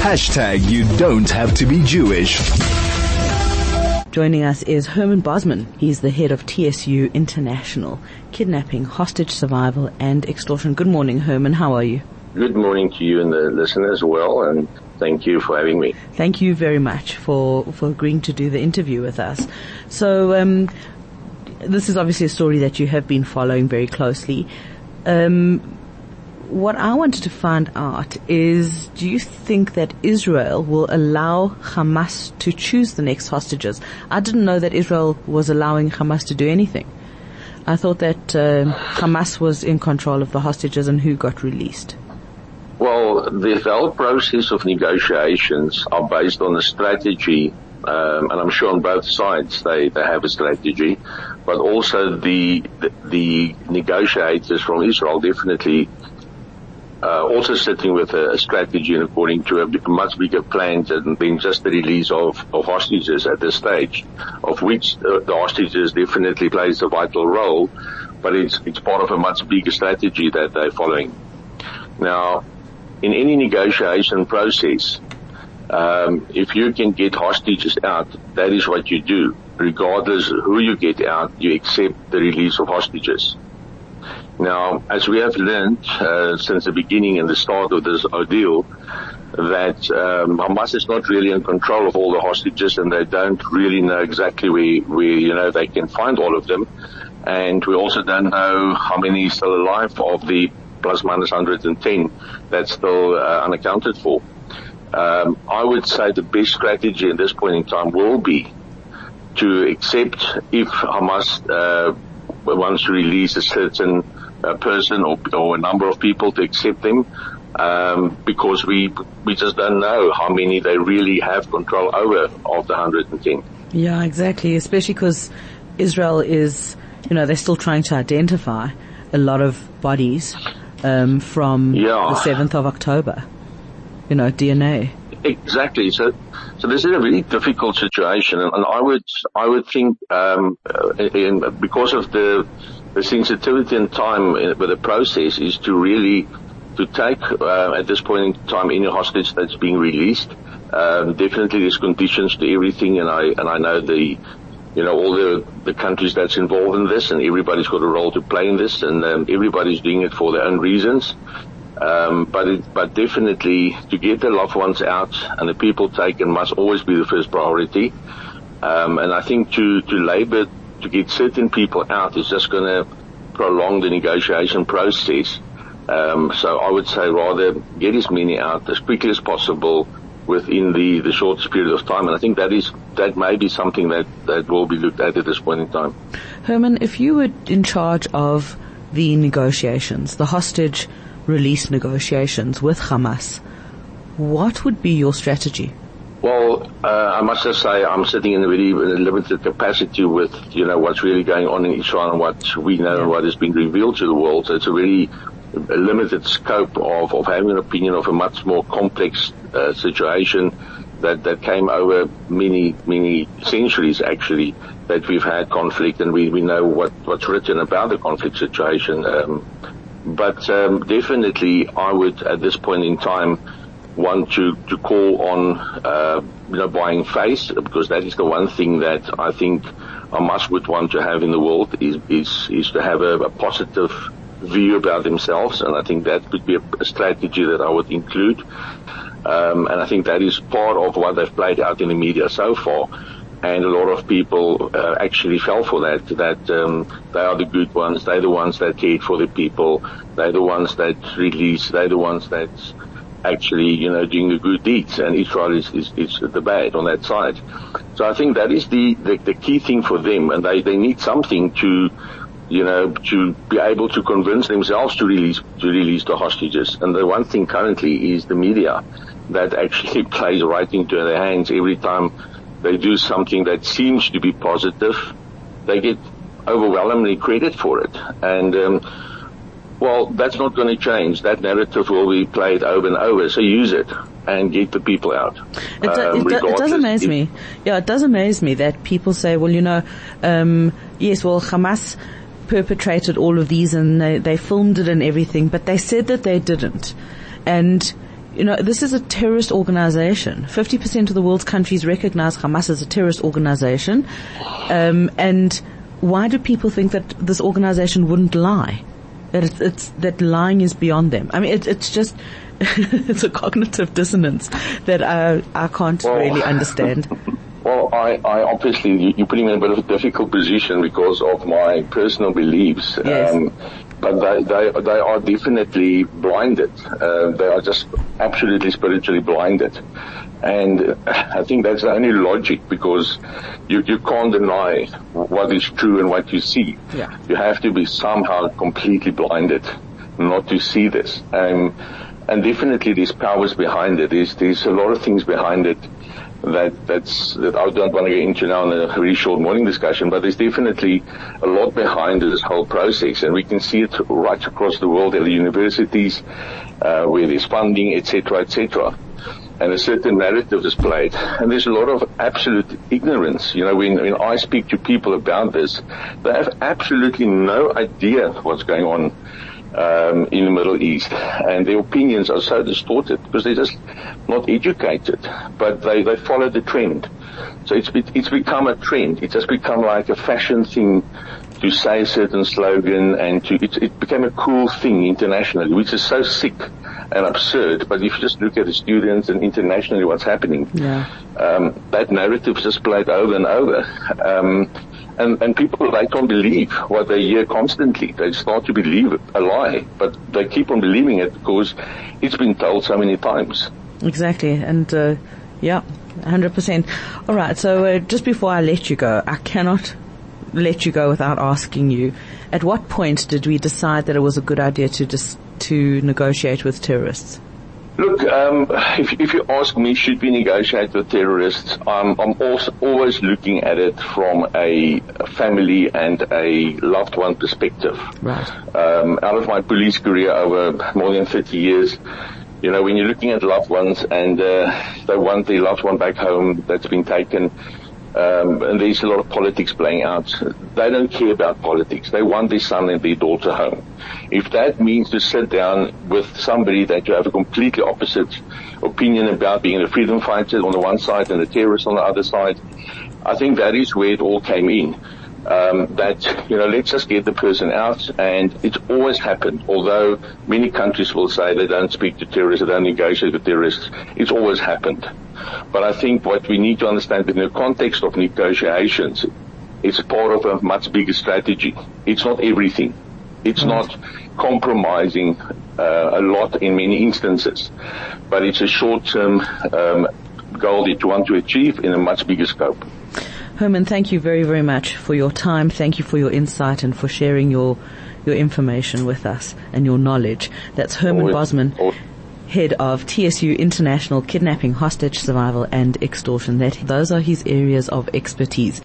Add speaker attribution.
Speaker 1: Hashtag you don't have to be Jewish.
Speaker 2: Joining us is Herman Bosman. He's the head of TSU International, Kidnapping, Hostage Survival and Extortion. Good morning, Herman. How are you?
Speaker 3: Good morning to you and the listeners as well, and thank you for having me.
Speaker 2: Thank you very much for, for agreeing to do the interview with us. So, um, this is obviously a story that you have been following very closely. Um, what I wanted to find out is, do you think that Israel will allow Hamas to choose the next hostages? I didn't know that Israel was allowing Hamas to do anything. I thought that uh, Hamas was in control of the hostages and who got released.
Speaker 3: Well, the whole process of negotiations are based on a strategy, um, and I'm sure on both sides they, they have a strategy, but also the, the, the negotiators from Israel definitely uh, also sitting with a, strategy and according to a, much bigger plan than just the release of, of hostages at this stage, of which uh, the hostages definitely plays a vital role, but it's, it's part of a much bigger strategy that they're following. Now, in any negotiation process, um, if you can get hostages out, that is what you do. Regardless who you get out, you accept the release of hostages. Now, as we have learned uh, since the beginning and the start of this ordeal, that um, Hamas is not really in control of all the hostages, and they don't really know exactly where, where you know they can find all of them. And we also don't know how many still alive of the plus minus 110 that's still uh, unaccounted for. Um, I would say the best strategy at this point in time will be to accept if Hamas uh, wants to release a certain uh, person or, or, a number of people to accept them. Um, because we we just don't know how many they really have control over of the 110.
Speaker 2: Yeah, exactly. Especially because Israel is, you know, they're still trying to identify a lot of bodies um, from yeah. the 7th of October. You know, DNA.
Speaker 3: Exactly. So, so this is a really difficult situation, and, and I would, I would think, um, in, because of the, the sensitivity and time with the process, is to really to take uh, at this point in time any hostage that's being released. Um, definitely, there's conditions to everything, and I and I know the you know, all the, the countries that's involved in this and everybody's got a role to play in this and um, everybody's doing it for their own reasons. Um, but it, but definitely to get the loved ones out and the people taken must always be the first priority. Um, and I think to, to labor to get certain people out is just going to prolong the negotiation process. Um, so I would say rather get as many out as quickly as possible within the, the shortest period of time. And I think that is, that may be something that, that will be looked at at this point in time.
Speaker 2: Herman, if you were in charge of the negotiations, the hostage release negotiations with Hamas, what would be your strategy?
Speaker 3: Uh, I must just say I'm sitting in a very limited capacity with, you know, what's really going on in Israel and what we know and what has been revealed to the world. So it's a very limited scope of, of having an opinion of a much more complex uh, situation that, that came over many, many centuries actually that we've had conflict and we, we know what, what's written about the conflict situation. Um, but um, definitely I would at this point in time want to, to call on uh, you know buying face because that is the one thing that I think Hamas would want to have in the world is is, is to have a, a positive view about themselves, and I think that could be a, a strategy that I would include. Um, and I think that is part of what they've played out in the media so far. And a lot of people uh, actually fell for that. That um, they are the good ones. They're the ones that cared for the people. They're the ones that release. They're the ones that actually, you know, doing the good deeds. And Israel is, is, is the bad on that side. So I think that is the, the, the key thing for them. And they, they need something to you know, to be able to convince themselves to release to release the hostages. And the one thing currently is the media that actually plays right into their hands every time they do something that seems to be positive. They get overwhelmingly credit for it, and um, well, that's not going to change. That narrative will be played over and over. So use it and get the people out.
Speaker 2: It, do, um, it, do, it does amaze me. Yeah, it does amaze me that people say, well, you know, um, yes, well, Hamas perpetrated all of these and they, they filmed it and everything, but they said that they didn't. And you know, this is a terrorist organization. 50% of the world's countries recognize Hamas as a terrorist organization. Um, and why do people think that this organization wouldn't lie? That it's, it's that lying is beyond them. I mean, it, it's just, it's a cognitive dissonance that I, I can't well, really understand.
Speaker 3: Well, I, I obviously, you, are putting me in a bit of a difficult position because of my personal beliefs.
Speaker 2: Yes. Um,
Speaker 3: but they, they, they are definitely blinded. Uh, they are just absolutely spiritually blinded. And I think that's the only logic because you, you can't deny what is true and what you see.
Speaker 2: Yeah.
Speaker 3: You have to be somehow completely blinded not to see this. Um, and definitely there's powers behind it. There's, there's a lot of things behind it that that's that I don't want to get into now in a really short morning discussion, but there's definitely a lot behind this whole process, and we can see it right across the world at the universities, uh, where there's funding, etc., etc. And a certain narrative is played, and there's a lot of absolute ignorance. You know, when, when I speak to people about this, they have absolutely no idea what's going on um, in the Middle East, and their opinions are so distorted because they're just not educated, but they, they follow the trend. So it's it's become a trend. It's just become like a fashion thing to say a certain slogan, and to it, it became a cool thing internationally, which is so sick and absurd. But if you just look at the students and internationally what's happening,
Speaker 2: yeah.
Speaker 3: um, that narrative just played over and over. Um, and, and people, they can't believe what they hear constantly. They start to believe a lie, but they keep on believing it because it's been told so many times.
Speaker 2: Exactly. And, uh, yeah, 100%. All right. So, uh, just before I let you go, I cannot let you go without asking you, at what point did we decide that it was a good idea to just, to negotiate with terrorists?
Speaker 3: Look, um, if, if, you ask me, should we negotiate with terrorists? I'm also always looking at it from a, a family and a loved one perspective.
Speaker 2: Right.
Speaker 3: Um, out of my police career over more than 30 years, you know, when you're looking at loved ones and uh, they want their loved one back home that's been taken, um, and there's a lot of politics playing out. They don't care about politics. They want their son and their daughter home. If that means to sit down with somebody that you have a completely opposite opinion about being a freedom fighter on the one side and a terrorist on the other side, I think that is where it all came in. Um, that you know, let's just get the person out, and it's always happened. Although many countries will say they don't speak to terrorists, they don't negotiate with terrorists, it's always happened. But I think what we need to understand in the context of negotiations, it's part of a much bigger strategy. It's not everything. It's not compromising uh, a lot in many instances, but it's a short-term um, goal that you want to achieve in a much bigger scope.
Speaker 2: Herman, thank you very, very much for your time. Thank you for your insight and for sharing your your information with us and your knowledge. That's Herman Always. Bosman. Always head of TSU International Kidnapping, Hostage Survival and Extortion. That those are his areas of expertise.